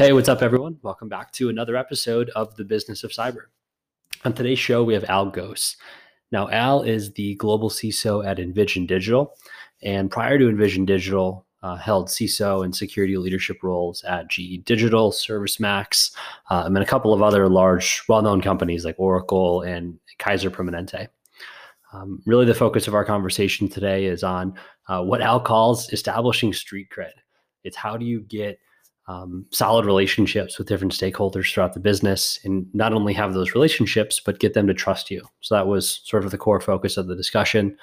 Hey, what's up, everyone? Welcome back to another episode of The Business of Cyber. On today's show, we have Al Ghous. Now, Al is the global CISO at Envision Digital, and prior to Envision Digital, uh, held CISO and security leadership roles at GE Digital, ServiceMax, uh, and a couple of other large, well-known companies like Oracle and Kaiser Permanente. Um, really, the focus of our conversation today is on uh, what Al calls establishing street cred. It's how do you get um, solid relationships with different stakeholders throughout the business and not only have those relationships but get them to trust you. So that was sort of the core focus of the discussion.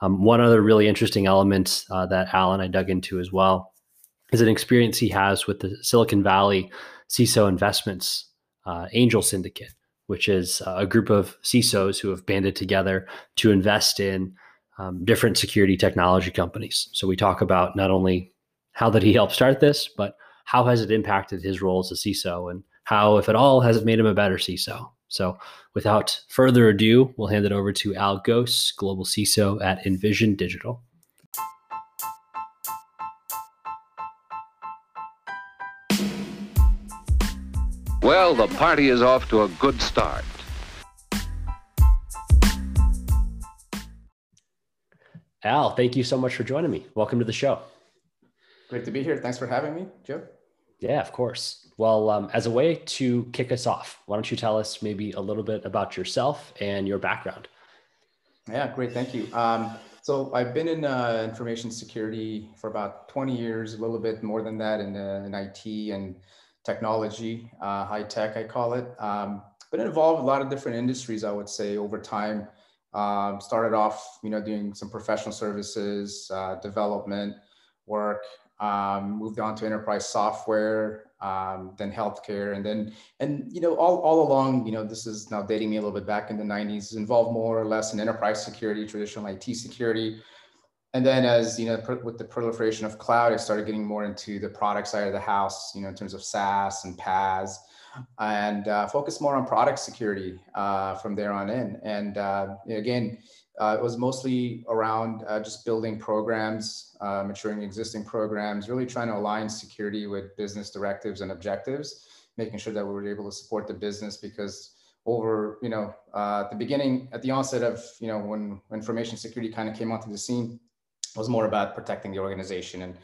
Um, one other really interesting element uh, that al and i dug into as well is an experience he has with the silicon valley ciso investments uh, angel syndicate which is a group of cisos who have banded together to invest in um, different security technology companies. So we talk about not only how did he help start this but how has it impacted his role as a CISO and how, if at all, has it made him a better CISO? So, without further ado, we'll hand it over to Al Ghous, Global CISO at Envision Digital. Well, the party is off to a good start. Al, thank you so much for joining me. Welcome to the show. Great to be here. Thanks for having me, Joe. Yeah, of course. Well, um, as a way to kick us off, why don't you tell us maybe a little bit about yourself and your background? Yeah, great. Thank you. Um, so I've been in uh, information security for about 20 years, a little bit more than that in, uh, in IT and technology, uh, high tech, I call it. Um, been involved in a lot of different industries, I would say, over time. Um, started off, you know, doing some professional services, uh, development work, um, moved on to enterprise software, um, then healthcare, and then and you know all, all along, you know this is now dating me a little bit back in the '90s, involved more or less in enterprise security, traditional IT security, and then as you know with the proliferation of cloud, I started getting more into the product side of the house, you know in terms of SaaS and PaaS, and uh, focus more on product security uh, from there on in, and uh, again uh, it was mostly around uh, just building programs, uh, maturing existing programs, really trying to align security with business directives and objectives, making sure that we were able to support the business because over, you know, uh, at the beginning, at the onset of, you know, when information security kind of came onto the scene, it was more about protecting the organization and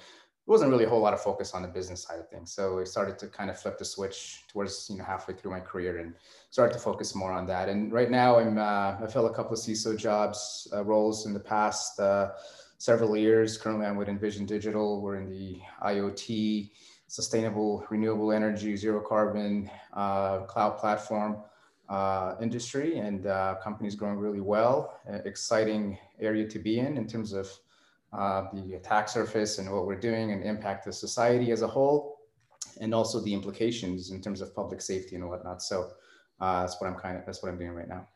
wasn't really a whole lot of focus on the business side of things. So we started to kind of flip the switch towards you know halfway through my career and started to focus more on that. And right now I'm uh, I fill a couple of CISO jobs uh, roles in the past uh, several years. Currently I'm with Envision Digital. We're in the IoT, sustainable renewable energy, zero carbon uh, cloud platform. Uh, industry and uh, companies growing really well. exciting area to be in in terms of uh, the attack surface and what we're doing and impact the society as a whole, and also the implications in terms of public safety and whatnot. So uh, that's what I'm kind of that's what I'm doing right now.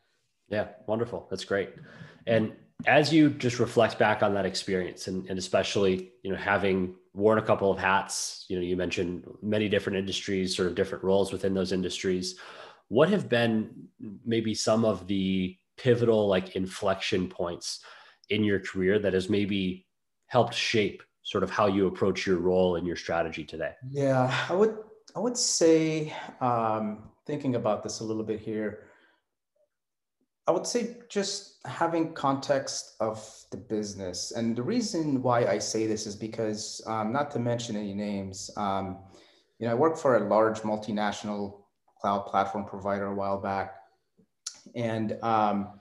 Yeah, wonderful. That's great. And as you just reflect back on that experience, and, and especially you know having worn a couple of hats, you know you mentioned many different industries, sort of different roles within those industries. What have been maybe some of the pivotal like inflection points in your career that has maybe helped shape sort of how you approach your role and your strategy today? Yeah, I would I would say um, thinking about this a little bit here. I would say just having context of the business, and the reason why I say this is because um, not to mention any names. Um, you know, I worked for a large multinational cloud platform provider a while back, and um,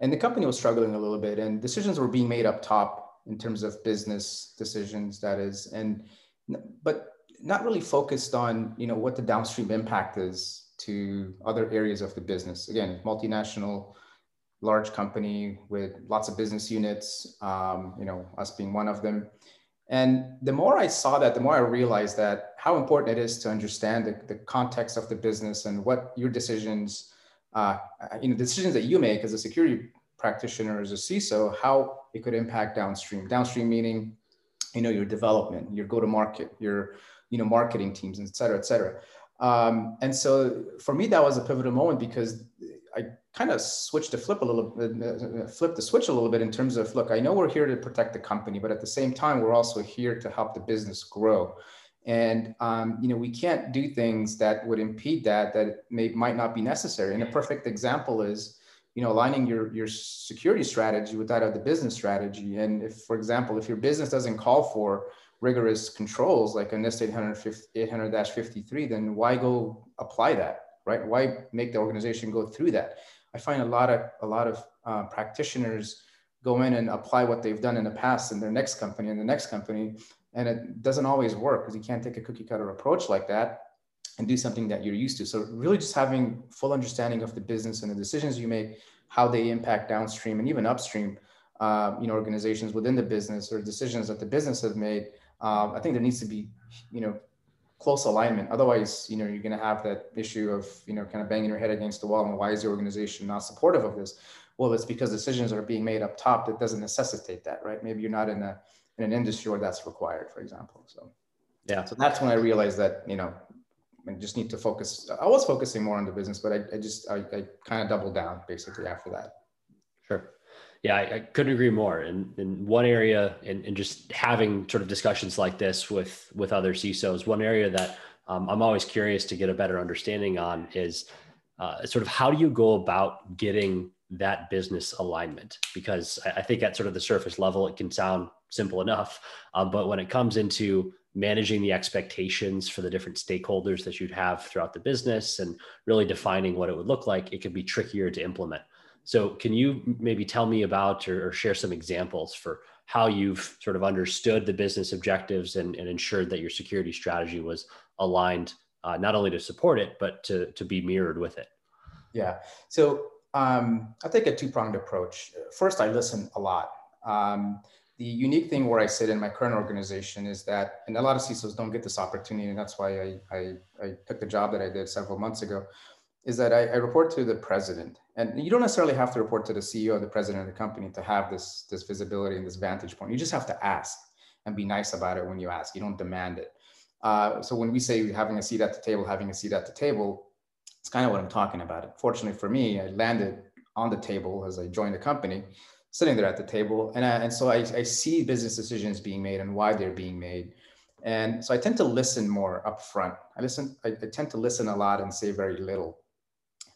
and the company was struggling a little bit, and decisions were being made up top in terms of business decisions that is. And but not really focused on you know what the downstream impact is to other areas of the business. Again multinational large company with lots of business units um, you know us being one of them. And the more i saw that the more i realized that how important it is to understand the, the context of the business and what your decisions uh, you know decisions that you make as a security practitioner as a CISO, how it could impact downstream. Downstream meaning, you know, your development, your go-to-market, your, you know, marketing teams, et cetera, et cetera. Um, and so for me, that was a pivotal moment because I kind of switched the flip a little bit, uh, flip the switch a little bit in terms of, look, I know we're here to protect the company, but at the same time, we're also here to help the business grow. And um, you know, we can't do things that would impede that that may might not be necessary. And a perfect example is, you know, aligning your your security strategy with that of the business strategy. And if, for example, if your business doesn't call for rigorous controls like a NIST 800-53, then why go apply that, right? Why make the organization go through that? I find a lot of a lot of uh, practitioners go in and apply what they've done in the past in their next company and the next company, and it doesn't always work because you can't take a cookie cutter approach like that and do something that you're used to. So really, just having full understanding of the business and the decisions you make, how they impact downstream and even upstream, uh, you know, organizations within the business or decisions that the business has made. Um, I think there needs to be, you know, close alignment. Otherwise, you know, you're going to have that issue of, you know, kind of banging your head against the wall. And why is the organization not supportive of this? Well, it's because decisions are being made up top that doesn't necessitate that, right? Maybe you're not in a in an industry where that's required, for example. So, yeah. So that's when I realized that, you know, I just need to focus. I was focusing more on the business, but I, I just I, I kind of doubled down basically after that. Sure yeah, I, I, couldn't agree more. And in one area, and, and just having sort of discussions like this with with other CISOs, one area that um, I'm always curious to get a better understanding on is uh, sort of how do you go about getting that business alignment? Because I, I, think at sort of the surface level, it can sound simple enough, um, but when it comes into managing the expectations for the different stakeholders that you'd have throughout the business and really defining what it would look like, it can be trickier to implement. So, can you maybe tell me about or, or, share some examples for how you've sort of understood the business objectives and, and ensured that your security strategy was aligned uh, not only to support it, but to, to be mirrored with it? Yeah. So, um, I take a two pronged approach. First, I listen a lot. Um, the unique thing where I sit in my current organization is that, and a lot of CISOs don't get this opportunity, and that's why I, I, I took the job that I did several months ago is that I, I, report to the president. And you don't necessarily have to report to the CEO or the president of the company to have this, this visibility and this vantage point. You just have to ask and be nice about it when you ask. You don't demand it. Uh, so when we say having a seat at the table, having a seat at the table, it's kind of what I'm talking about. Fortunately for me, I landed on the table as I joined the company, sitting there at the table. And, I, and so I, I see business decisions being made and why they're being made. And so I tend to listen more upfront. I listen, I, I tend to listen a lot and say very little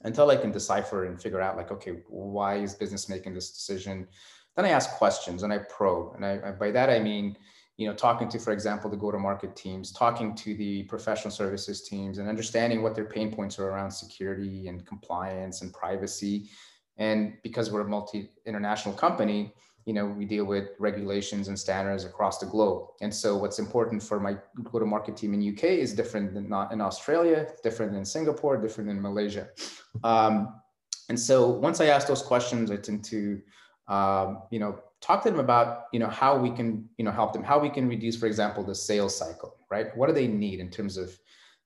until I can decipher and figure out like, okay, why is business making this decision? Then I ask questions and I probe. And I, by that, I mean, you know, talking to, for example, the go-to-market teams, talking to the professional services teams and understanding what their pain points are around security and compliance and privacy. And because we're a multi-international company, you know, we deal with regulations and standards across the globe. And so what's important for my go-to-market team in UK is different than not in Australia, different than Singapore, different than Malaysia. Um, and so once I ask those questions, I tend to, um, you know, talk to them about, you know, how we can, you know, help them, how we can reduce, for example, the sales cycle, right? What do they need in terms of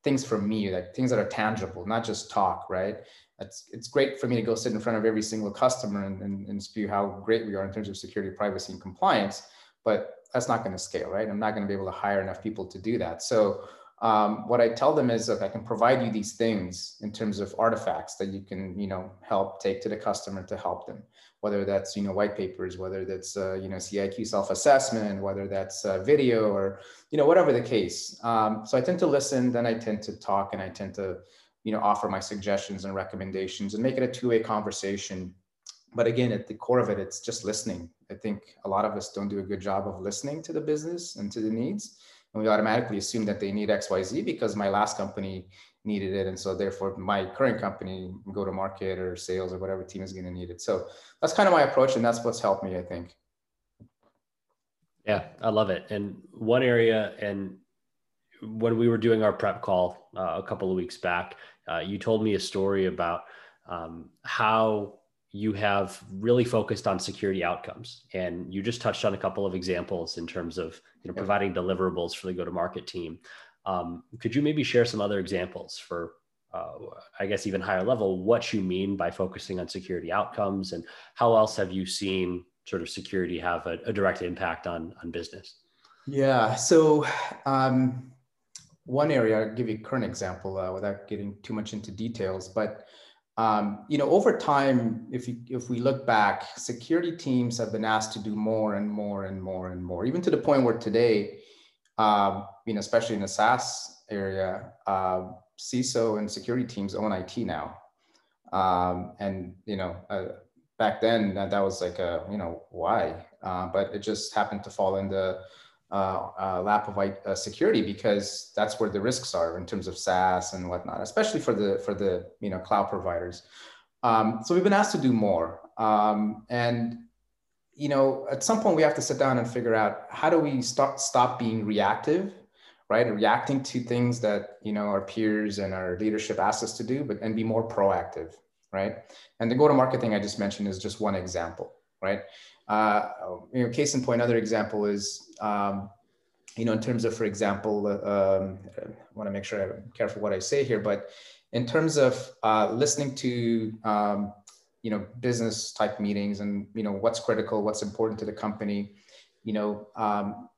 things from me, like things that are tangible, not just talk, right? It's it's great for me to go sit in front of every single customer and, and, and spew how great we are in terms of security, privacy, and compliance. But that's not going to scale, right? I'm not going to be able to hire enough people to do that. So um, what I tell them is that I can provide you these things in terms of artifacts that you can, you know, help take to the customer to help them. Whether that's you know white papers, whether that's uh, you know CIQ self-assessment, whether that's uh, video or you know whatever the case. Um, so I tend to listen, then I tend to talk, and I tend to you know, offer my suggestions and recommendations and make it a two-way conversation. But again, at the core of it, it's just listening. I think a lot of us don't do a good job of listening to the business and to the needs. And we automatically assume that they need XYZ because my last company needed it. And so therefore my current company, go to market or sales or whatever team is going to need it. So that's kind of my approach. And that's what's helped me, I think. Yeah, I love it. And one area, and when we were doing our prep call uh, a couple of weeks back, uh, you told me a story about um, how you have really focused on security outcomes, and you just touched on a couple of examples in terms of you know providing deliverables for the go-to-market team. Um, could you maybe share some other examples for, uh, I guess, even higher level, what you mean by focusing on security outcomes, and how else have you seen sort of security have a, a direct impact on on business? Yeah. So um, one area, I'll give you a current example uh, without getting too much into details, but um, you know, over time, if you, if we look back, security teams have been asked to do more and more and more and more, even to the point where today, um, you know, especially in the SaaS area, uh, CISO and security teams own IT now. Um, and, you know, uh, back then that, that was like a, you know, why? Uh, but it just happened to fall in the uh, uh, lap of uh, security because that's where the risks are in terms of SaaS and whatnot, especially for the, for the, you know, cloud providers. Um, so we've been asked to do more. Um, and you know, at some point we have to sit down and figure out how do we stop stop being reactive, right? Reacting to things that you know our peers and our leadership ask us to do, but and be more proactive, right? And the go-to-market thing I just mentioned is just one example, right? Uh, you know, case in point, another example is, um, you know, in terms of, for example, uh, um, I want to make sure I'm careful what I say here, but in terms of uh, listening to um, you know business type meetings and you know what's critical what's important to the company you know um,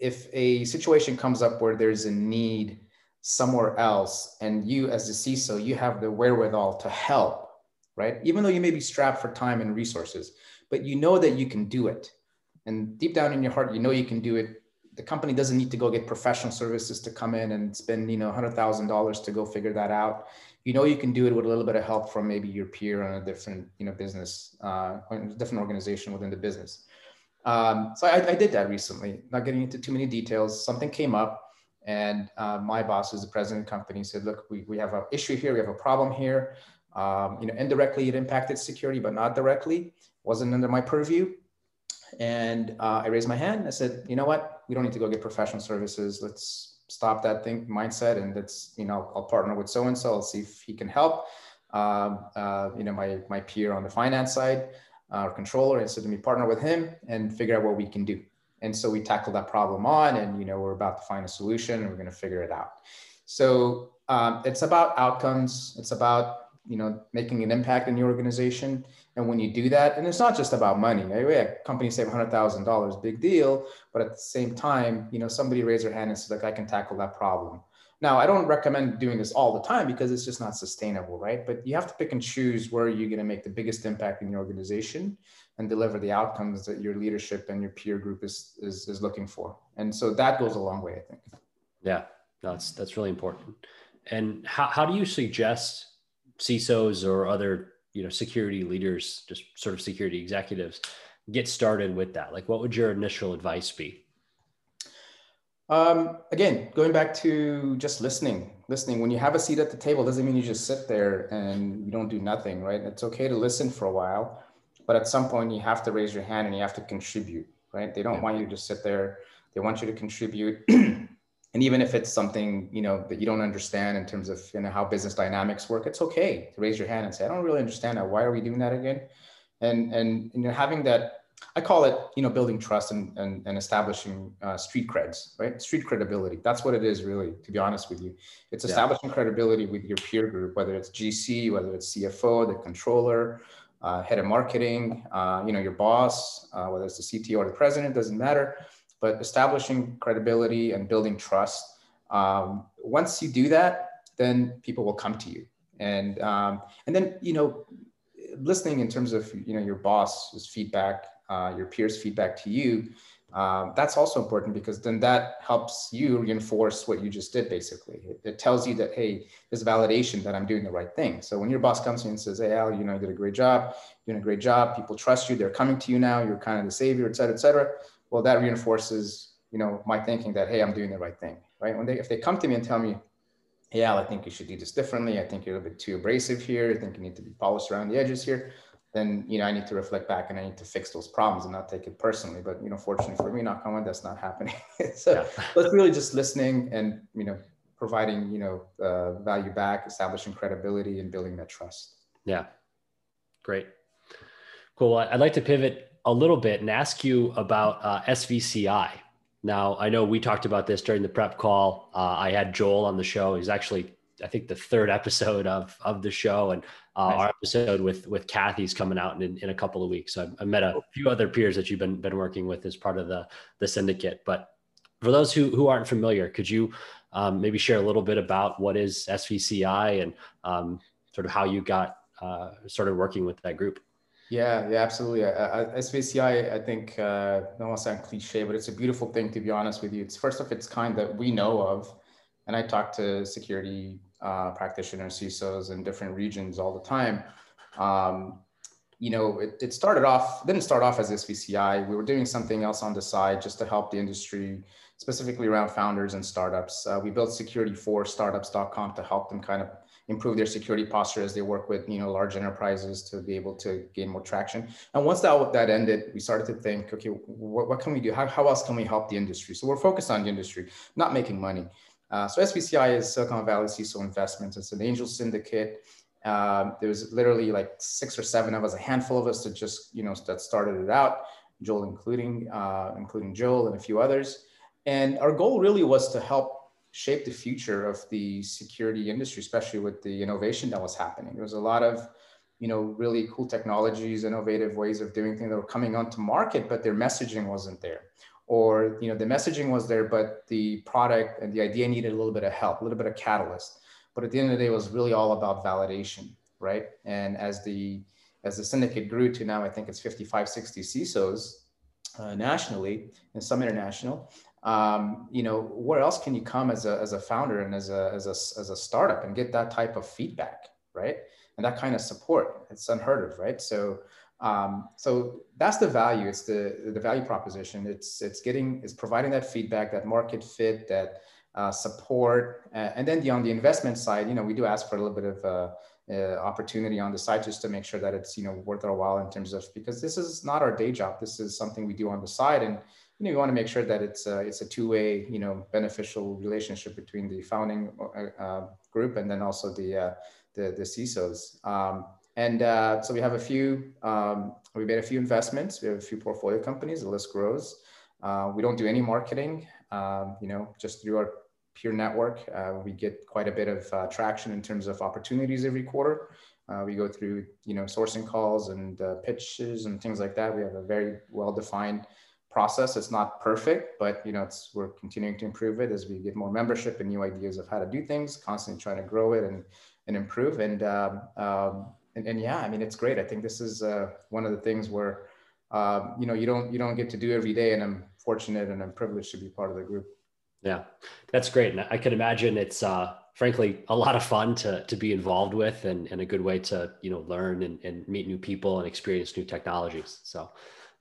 if a situation comes up where there's a need somewhere else and you as the ciso you have the wherewithal to help right even though you may be strapped for time and resources but you know that you can do it. And deep down in your heart you know you can do it. The company doesn't need to go get professional services to come in and spend you know $100000 to go figure that out. You know you can do it with a little bit of help from maybe your peer on a different you know business uh, different organization within the business. Um, so I, I, did that recently not getting into too many details. Something came up and uh, my boss who's the president of the company said look we, we have an issue here. We have a problem here. Um, you know indirectly it impacted security but not directly wasn't under my purview. And uh, i raised my hand. I said you know what? We don't need to go get professional services. Let's stop that thing mindset and that's you know i'll partner with so and so i'll see if he can help. Um, uh, you know my my peer on the finance side our controller and to me partner with him and figure out what we can do. And so we tackle that problem on and you know we're about to find a solution and we're going to figure it out. So um, it's about outcomes. It's about you know making an impact in your organization and when you do that and it's not just about money right? yeah, companies save $100000 big deal but at the same time you know somebody raise their hand and says like i can tackle that problem. Now i don't recommend doing this all the time because it's just not sustainable right? But you have to pick and choose where you're going to make the biggest impact in your organization and deliver the outcomes that your leadership and your peer group is is, is looking for. And so that goes a long way i think. Yeah. That's that's really important. And how, how do you suggest CISOs or other you know security leaders, just sort of security executives, get started with that? Like, what would your initial advice be? Um, again, going back to just listening. Listening. When you have a seat at the table, doesn't mean you just sit there and you don't do nothing, right? It's okay to listen for a while, but at some point you have to raise your hand and you have to contribute, right? They don't yeah. want you to just sit there. They want you to contribute. and even if it's something you know that you don't understand in terms of you know how business dynamics work it's okay to raise your hand and say i don't really understand that. Why are we doing that again? And and you know having that i call it you know building trust and and, and establishing uh, street creds right? Street credibility. That's what it is really to be honest with you. It's establishing yeah. credibility with your peer group whether it's gc whether it's cfo the controller uh, head of marketing uh, you know your boss uh, whether it's the cto or the president doesn't matter but establishing credibility and building trust. Um, once you do that, then people will come to you. And um, and then you know, listening in terms of you know your boss's feedback, uh, your peers' feedback to you. Um, that's also important because then that helps you reinforce what you just did basically it, it, tells you that hey there's validation that i'm doing the right thing so when your boss comes to you and says hey al you know you did a great job you're doing a great job people trust you they're coming to you now you're kind of the savior et cetera et cetera well, that reinforces, you know, my thinking that, hey, I'm doing the right thing, right? When they, if they come to me and tell me, hey, Al, I think you should do this differently. I think you're a bit too abrasive here. I think you need to be polished around the edges here. Then, you know, I need to reflect back and I need to fix those problems and not take it personally. But, you know, fortunately for me, not on that's not happening. so yeah. it's really just listening and, you know, providing, you know, uh, value back, establishing credibility and building that trust. Yeah. Great. Cool. I'd like to pivot a little bit and ask you about uh, SVCI. Now, I know we talked about this during the prep call. Uh, I had Joel on the show. He's actually, I think, the third episode of of the show, and uh, nice. our episode with with Kathy's coming out in, in a couple of weeks. So I, I met a few other peers that you've been been working with as part of the the syndicate. But for those who who aren't familiar, could you um, maybe share a little bit about what is SVCI and um, sort of how you got uh, started working with that group? Yeah, yeah, absolutely. SVCI, I think, uh, I don't want to sound cliche, but it's a beautiful thing to be honest with you. It's first of its kind that we know of. And I talk to security uh, practitioners, CISOs in different regions all the time. Um, you know, it, it started off, didn't start off as SVCI. We were doing something else on the side just to help the industry, specifically around founders and startups. Uh, we built security for startups.com to help them kind of improve their security posture as they work with you know large enterprises to be able to gain more traction. And once that that ended, we started to think, okay, what, what can we do? How, how else can we help the industry? So we're focused on the industry, not making money. Uh, so SVCI is Silicon Valley CISO Investments. It's an angel syndicate. Um, there was literally like six or seven of us, a handful of us that just you know that started it out. Joel, including uh, including Joel and a few others. And our goal really was to help shape the future of the security industry, especially with the innovation that was happening. There was a lot of, you know, really cool technologies, innovative ways of doing things that were coming onto market, but their messaging wasn't there. Or, you know, the messaging was there, but the product and the idea needed a little bit of help, a little bit of catalyst. But at the end of the day, it was really all about validation, right? And as the as the syndicate grew to now, I think it's 55, 60 CISOs uh, nationally and some international, um, you know, where else can you come as a, as a founder and as a, as, a, as a startup and get that type of feedback, right? And that kind of support, it's unheard of, right? So, um, so that's the value. It's the, the value proposition. It's, it's getting, it's providing that feedback, that market fit, that uh, support. Uh, and then the, on the investment side, you know, we do ask for a little bit of uh, uh, opportunity on the side just to make sure that it's, you know, worth our while in terms of, because this is not our day job. This is something we do on the side. And, you know, want to make sure that it's a, it's a two-way, you know, beneficial relationship between the founding uh, uh, group and then also the, uh, the, the CISOs. Um, and uh, so we have a few, um, we made a few investments. We have a few portfolio companies, the list grows. Uh, we don't do any marketing, um, you know, just through our peer network. Uh, we get quite a bit of traction in terms of opportunities every quarter. Uh, we go through, you know, sourcing calls and uh, pitches and things like that. We have a very well-defined process. It's not perfect, but you know, it's we're continuing to improve it as we get more membership and new ideas of how to do things. Constantly trying to grow it and and improve. And um, um, and, and, yeah, I mean, it's great. I think this is uh, one of the things where um, you know you don't you don't get to do every day, and I'm fortunate and I'm privileged to be part of the group. Yeah, that's great, and I can imagine it's uh, frankly a lot of fun to to be involved with, and, and a good way to you know learn and, and meet new people and experience new technologies. So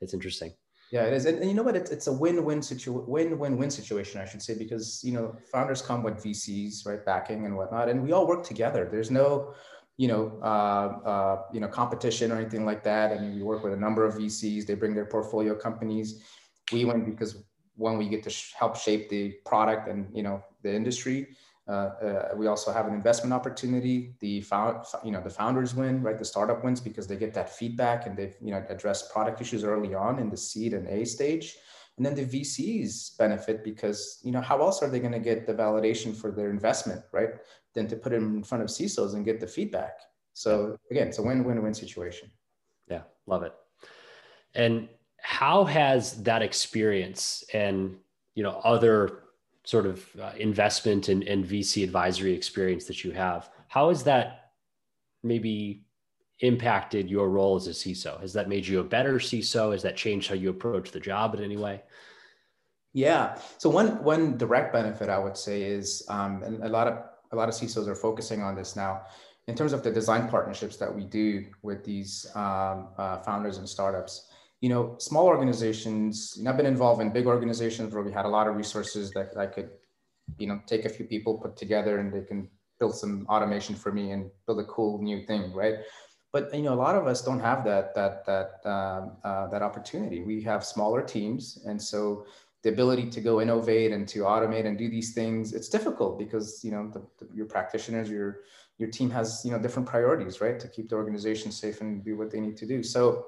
it's interesting. Yeah, it is, and, and you know what? It's, it's a win-win situation, win-win-win situation, I should say, because you know founders come with VCs, right, backing and whatnot, and we all work together. There's no, you know, uh, uh, you know, competition or anything like that. I mean, we work with a number of VCs. They bring their portfolio companies. We win because when we get to sh- help shape the product and you know the industry, uh, uh, we also have an investment opportunity. The found, you know, the founders win, right? The startup wins because they get that feedback and they've, you know, addressed product issues early on in the seed and A stage. And then the VCs benefit because, you know, how else are they going to get the validation for their investment, right? Than to put it in front of CISOs and get the feedback. So again, it's a win-win-win situation. Yeah, love it. And how has that experience and you know other sort of uh, investment and, and VC advisory experience that you have, how has that maybe impacted your role as a CISO? Has that made you a better CISO? Has that changed how you approach the job in any way? Yeah. So one one direct benefit I would say is, um, and a lot of a lot of CISOs are focusing on this now, in terms of the design partnerships that we do with these um, uh, founders and startups you know, small organizations, you know, I've been involved in big organizations where we had a lot of resources that I could, you know, take a few people, put together, and they can build some automation for me and build a cool new thing, right? But you know, a lot of us don't have that that that um, uh, that opportunity. We have smaller teams, and so the ability to go innovate and to automate and do these things, it's difficult because you know the, the, your practitioners, your your team has you know different priorities, right, to keep the organization safe and do what they need to do. So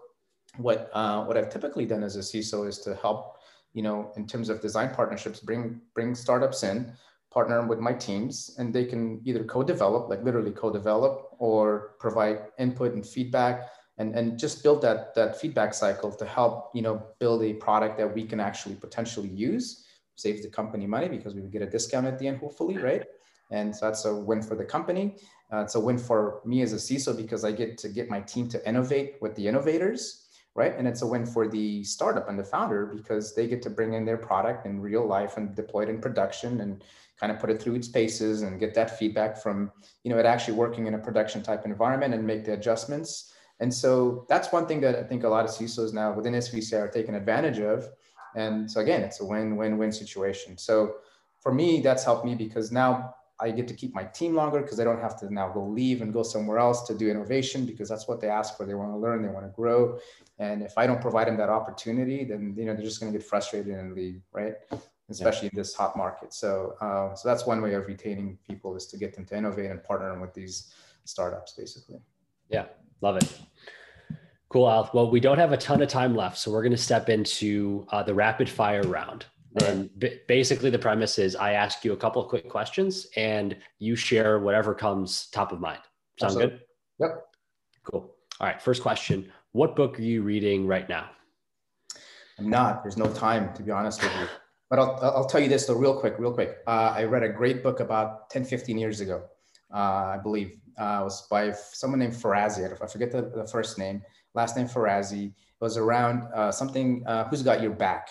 what uh, what I've typically done as a CISO is to help, you know, in terms of design partnerships, bring bring startups in, partner with my teams, and they can either co-develop, like literally co-develop, or provide input and feedback, and and just build that that feedback cycle to help, you know, build a product that we can actually potentially use, saves the company money because we would get a discount at the end, hopefully, right? And so that's a win for the company. Uh, it's a win for me as a CISO because I get to get my team to innovate with the innovators, right? And it's a win for the startup and the founder because they get to bring in their product in real life and deploy it in production and kind of put it through its paces and get that feedback from, you know, it actually working in a production type environment and make the adjustments. And so that's one thing that I think a lot of CISOs now within SVC are taking advantage of. And so again, it's a win-win-win situation. So for me, that's helped me because now I get to keep my team longer because they don't have to now go leave and go somewhere else to do innovation because that's what they ask for. They want to learn, they want to grow. And if I don't provide them that opportunity, then you know they're just going to get frustrated and leave, right? Especially yeah. in this hot market. So, uh, so that's one way of retaining people is to get them to innovate and partner with these startups, basically. Yeah, love it. Cool, Al. Well, we don't have a ton of time left, so we're going to step into uh, the rapid fire round. And b- basically, the premise is I ask you a couple of quick questions and you share whatever comes top of mind. Sound Absolutely. good? Yep. Cool. All right. First question What book are you reading right now? I'm not. There's no time, to be honest with you. But I'll, I'll tell you this, though, real quick, real quick. Uh, I read a great book about 10, 15 years ago, uh, I believe. Uh, it was by someone named Ferrazzi. I forget the, the first name, last name Ferrazzi. It was around uh, something, uh, Who's Got Your Back?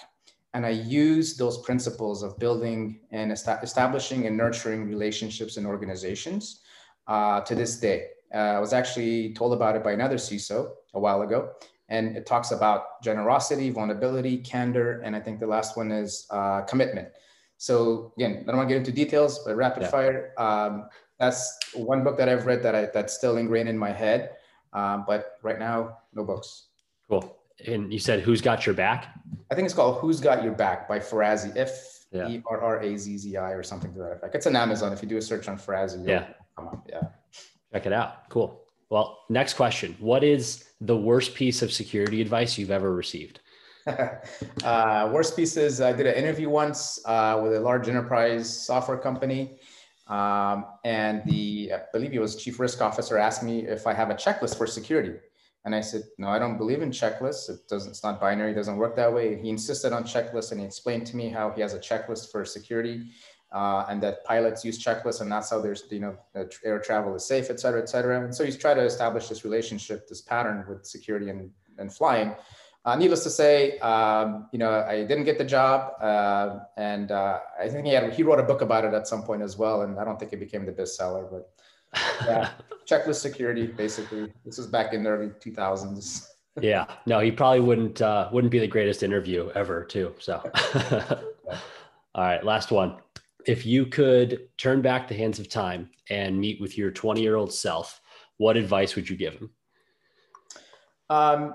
And I use those principles of building and establishing and nurturing relationships and organizations uh, to this day. Uh, I was actually told about it by another CISO a while ago, and it talks about generosity, vulnerability, candor, and I think the last one is uh, commitment. So again, I don't want to get into details, but rapid yeah. fire. Um, that's one book that I've read that I, that's still ingrained in my head. Um, but right now, no books. Cool and you said who's got your back? I think it's called Who's Got Your Back by Ferrazzi. F E R R A Z Z I or something to that effect. It's on Amazon. If you do a search on Ferrazzi, yeah, come on, yeah, check it out. Cool. Well, next question: What is the worst piece of security advice you've ever received? uh, worst pieces. I did an interview once uh, with a large enterprise software company. Um, and the, I believe he was chief risk officer asked me if I have a checklist for security. And I said, no, I don't believe in checklists. It doesn't, it's not binary, it doesn't work that way. He insisted on checklists and he explained to me how he has a checklist for security uh, and that pilots use checklists and that's how there's, you know, air travel is safe, et cetera, et cetera. And so he's tried to establish this relationship, this pattern with security and, and flying. Uh, needless to say, um, you know, I didn't get the job, uh, and uh, I think he had he wrote a book about it at some point as well, and I don't think it became the bestseller, but yeah, checklist security basically. This was back in the early 2000s. yeah, no, he probably wouldn't uh, wouldn't be the greatest interview ever, too. So, all right, last one. If you could turn back the hands of time and meet with your 20 year old self, what advice would you give him? Um,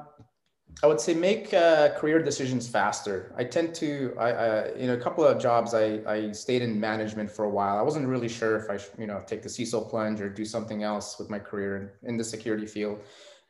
I would say make uh, career decisions faster. I tend to, I, I, in a couple of jobs, I, I stayed in management for a while. I wasn't really sure if I should, you know, take the CISO plunge or do something else with my career in, the security field.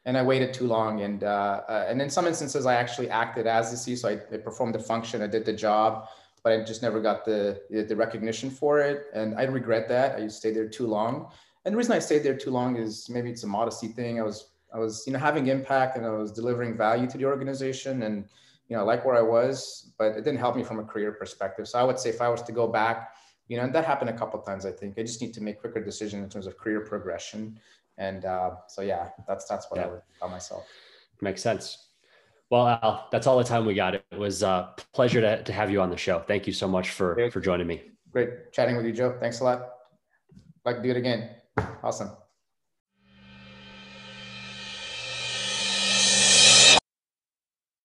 And I waited too long. And, uh, uh, and in some instances, I actually acted as the CISO. I, I performed the function, I did the job, but I just never got the, the recognition for it. And I regret that. I stayed there too long. And the reason I stayed there too long is maybe it's a modesty thing. I was I was, you know, having impact and I was delivering value to the organization and, you know, like where I was, but it didn't help me from a career perspective. So I would say if I was to go back, you know, and that happened a couple times, I think I just need to make quicker decisions in terms of career progression. And uh, so, yeah, that's, that's what yeah. I would tell myself. Makes sense. Well, Al, that's all the time we got. It was a pleasure to, to have you on the show. Thank you so much for, Great. for joining me. Great chatting with you, Joe. Thanks a lot. Like to do it again. Awesome.